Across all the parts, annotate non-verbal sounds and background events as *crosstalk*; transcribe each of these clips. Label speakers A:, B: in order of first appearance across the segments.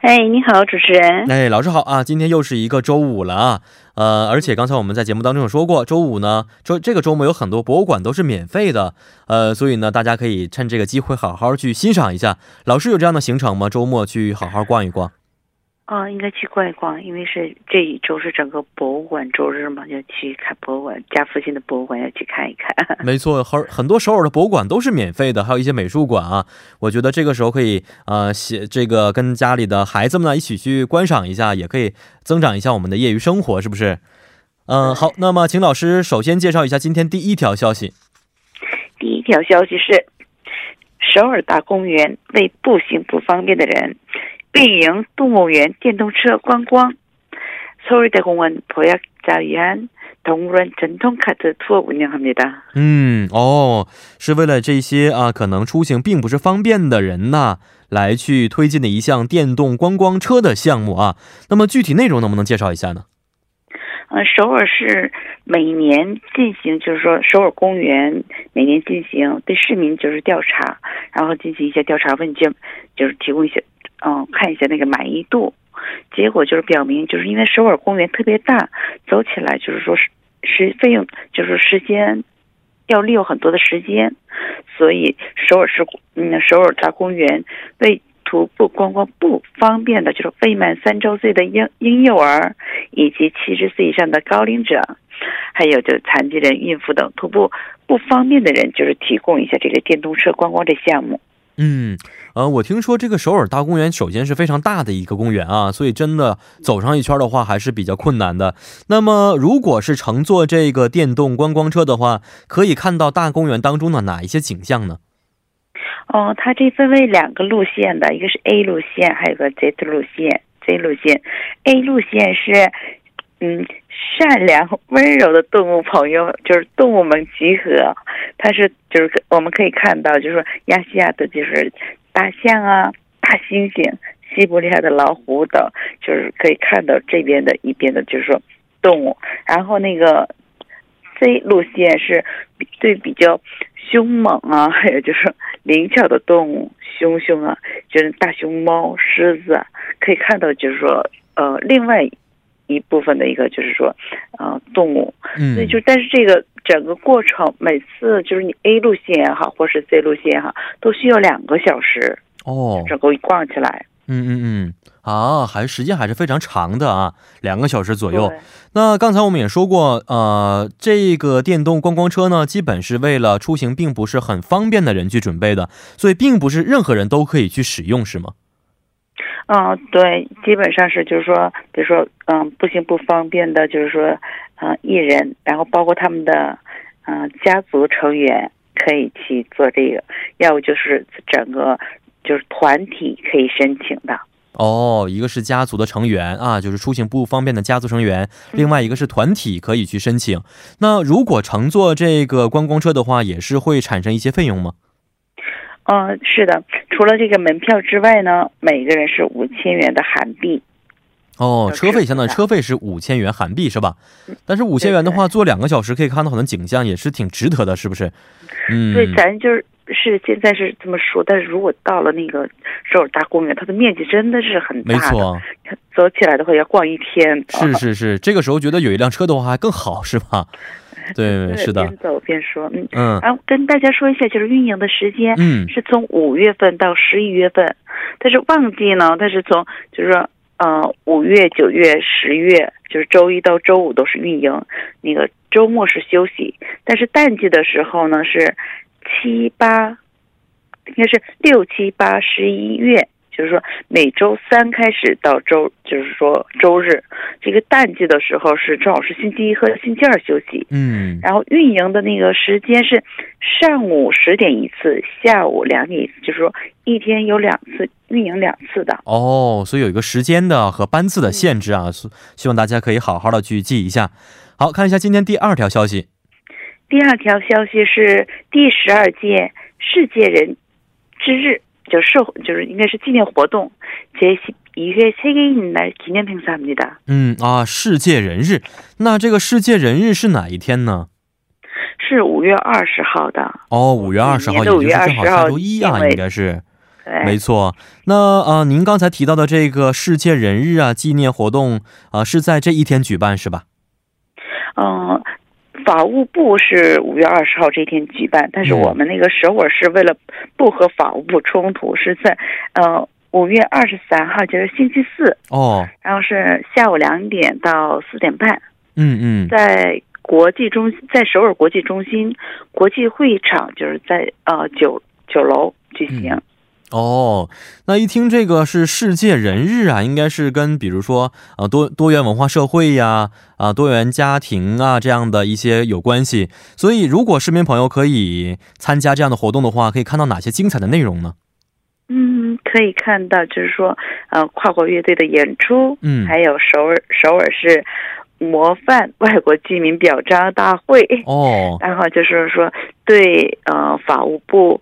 A: 哎，你好，主持人。
B: 哎，老师好啊！今天又是一个周五了啊，呃，而且刚才我们在节目当中有说过，周五呢，周这个周末有很多博物馆都是免费的，呃，所以呢，大家可以趁这个机会好好去欣赏一下。老师有这样的行程吗？周末去好好逛一逛。
A: 哦，应该去逛一逛，因为是这一周是整个博物馆周日嘛，要去看博物馆，家附近的博物馆要去看一看。*laughs*
B: 没错，很很多首尔的博物馆都是免费的，还有一些美术馆啊。我觉得这个时候可以呃，写这个跟家里的孩子们呢一起去观赏一下，也可以增长一下我们的业余生活，是不是？嗯，好，那么请老师首先介绍一下今天第一条消息。
A: 第一条消息是，首尔大公园为步行不方便的人。运营动物园电动车观光。서울대공원보약자위한동물원전통카트투어운영합니 다。
B: 嗯，哦，是为了这些啊，可能出行并不是方便的人呐，来去推进的一项电动观光车的项目啊。那么具体内容能不能介绍一下呢？
A: 嗯，首尔市每年进行，就是说首尔公园每年进行对市民就是调查，然后进行一些调查问卷，就是提供一些。 嗯，看一下那个满意度，结果就是表明，就是因为首尔公园特别大，走起来就是说是是费用，就是时间要利用很多的时间，所以首尔市嗯首尔大公园为徒步观光不方便的，就是未满三周岁的婴婴幼儿以及七十岁以上的高龄者，还有就残疾人、孕妇等徒步不方便的人，就是提供一下这个电动车观光的项目。
B: 嗯，呃，我听说这个首尔大公园首先是非常大的一个公园啊，所以真的走上一圈的话还是比较困难的。那么，如果是乘坐这个电动观光车的话，可以看到大公园当中的哪一些景象呢？
A: 哦，它这分为两个路线的，一个是 A 路线，还有个 Z 路线。Z 路线，A 路线是。嗯，善良温柔的动物朋友，就是动物们集合。它是就是我们可以看到，就是说亚细亚的，就是大象啊、大猩猩、西伯利亚的老虎等，就是可以看到这边的一边的，就是说动物。然后那个 C 路线是对比较凶猛啊，还 *laughs* 有就是灵巧的动物，熊熊啊，就是大熊猫、狮子，可以看到，就是说呃，另外。一部分的一个就是说，呃，动物，嗯，所以就但是这个整个过程，每次就是你 A 路线也好，或是 C 路线也好，都需要两个小时哦，整个逛起来，
B: 嗯嗯嗯，啊，还时间还是非常长的啊，两个小时左右。那刚才我们也说过，呃，这个电动观光车呢，基本是为了出行并不是很方便的人去准备的，所以并不是任何人都可以去使用，是吗？
A: 嗯，对，基本上是就是说，比如说，嗯，步行不方便的，就是说，嗯，艺人，然后包括他们的，嗯，家族成员可以去做这个，要不就是整个就是团体可以申请的。
B: 哦，一个是家族的成员啊，就是出行不方便的家族成员，另外一个是团体可以去申请。那如果乘坐这个观光车的话，也是会产生一些费用吗？
A: 嗯，是的，除了这个门票之外呢，每个人是五千元的韩币。
B: 哦，车费相当于车费是五千元韩币是吧？但是五千元的话，坐两个小时可以看到很多景象，也是挺值得的，是不是？
A: 嗯，对，咱就是是现在是这么说，但是如果到了那个首尔大公园，它的面积真的是很大，
B: 没错，*laughs*
A: 走起来的话要逛一天。
B: 是是是，这个时候觉得有一辆车的话还更好，是吧？*laughs* 对，是的。
A: 边走边说，嗯嗯，然后跟大家说一下，就是运营的时间，嗯，是从五月份到十一月份，但是旺季呢，它是从就是说，嗯，五月、九月、十月，就是周一到周五都是运营，那个周末是休息。但是淡季的时候呢，是七八，应该是六七八十一月。就是说每周三开始到周，就是说周日，这个淡季的时候是正好是星期一和星期二休息。
B: 嗯，
A: 然后运营的那个时间是上午十点一次，下午两点一次，就是说一天有两次运营两次的。
B: 哦，所以有一个时间的和班次的限制啊，希希望大家可以好好的去记一下。好看一下今天第二条消息。
A: 第二条消息是第十二届世界人之日，就社就是应该是纪念活动，제12회세계인날기념행사입니다。
B: 嗯啊，世界人日，那这个世界人日是哪一天呢？
A: 是五月二十号的。
B: 哦，五月二十号，也就是正好下周一啊，应该是。
A: 对，
B: 没错。那呃，您刚才提到的这个世界人日啊，纪念活动啊，是在这一天举办是吧？
A: 嗯。 法务部是五月二十号这一天举办，但是我们那个首尔是为了不和法务部冲突，是在呃五月二十三号，就是星期四
B: 哦，
A: 然后是下午两点到四点半，
B: 嗯嗯，
A: 在国际中在首尔国际中心国际会议场，就是在呃九九楼举行。
B: 哦，那一听这个是世界人日啊，应该是跟比如说呃多多元文化社会呀啊多元家庭啊这样的一些有关系。所以如果市民朋友可以参加这样的活动的话，可以看到哪些精彩的内容呢？
A: 嗯，可以看到就是说呃跨国乐队的演出，
B: 嗯，
A: 还有首尔首尔市模范外国居民表彰大会
B: 哦，*laughs*
A: 然后就是说对呃法务部。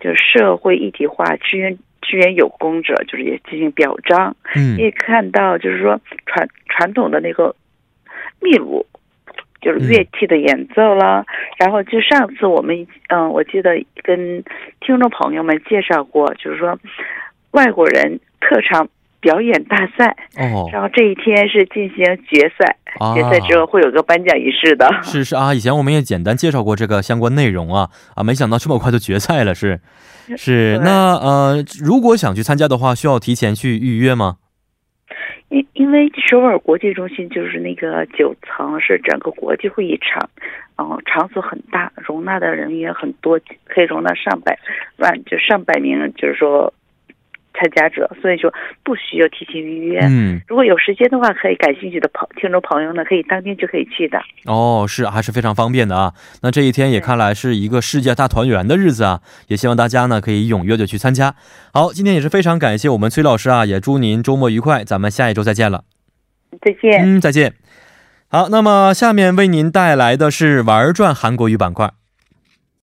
A: 就社会一体化支援支援有功者，就是也进行表彰。
B: 嗯，
A: 也看到就是说传传统的那个秘鲁，就是乐器的演奏了。然后就上次我们嗯，我记得跟听众朋友们介绍过，就是说外国人特长。表演大赛哦，然后这一天是进行决赛，决赛之后会有个颁奖仪式的。
B: 是是啊，以前我们也简单介绍过这个相关内容啊啊，没想到这么快就决赛了，是 *laughs* 是。那呃，如果想去参加的话，需要提前去预约吗？
A: 因因为首尔国际中心就是那个九层，是整个国际会议场，嗯，场所很大，容纳的人也很多，可以容纳上百万，就上百名，就是说。参加者，所以说不需要提前预约。
B: 嗯，
A: 如果有时间的话，可以感兴趣的朋听众朋友呢，可以当天就可以去的。
B: 哦，是还是非常方便的啊。那这一天也看来是一个世界大团圆的日子啊，也希望大家呢可以踊跃的去参加。好，今天也是非常感谢我们崔老师啊，也祝您周末愉快，咱们下一周再见了。
A: 再见。
B: 嗯，再见。好，那么下面为您带来的是玩转韩国语板块。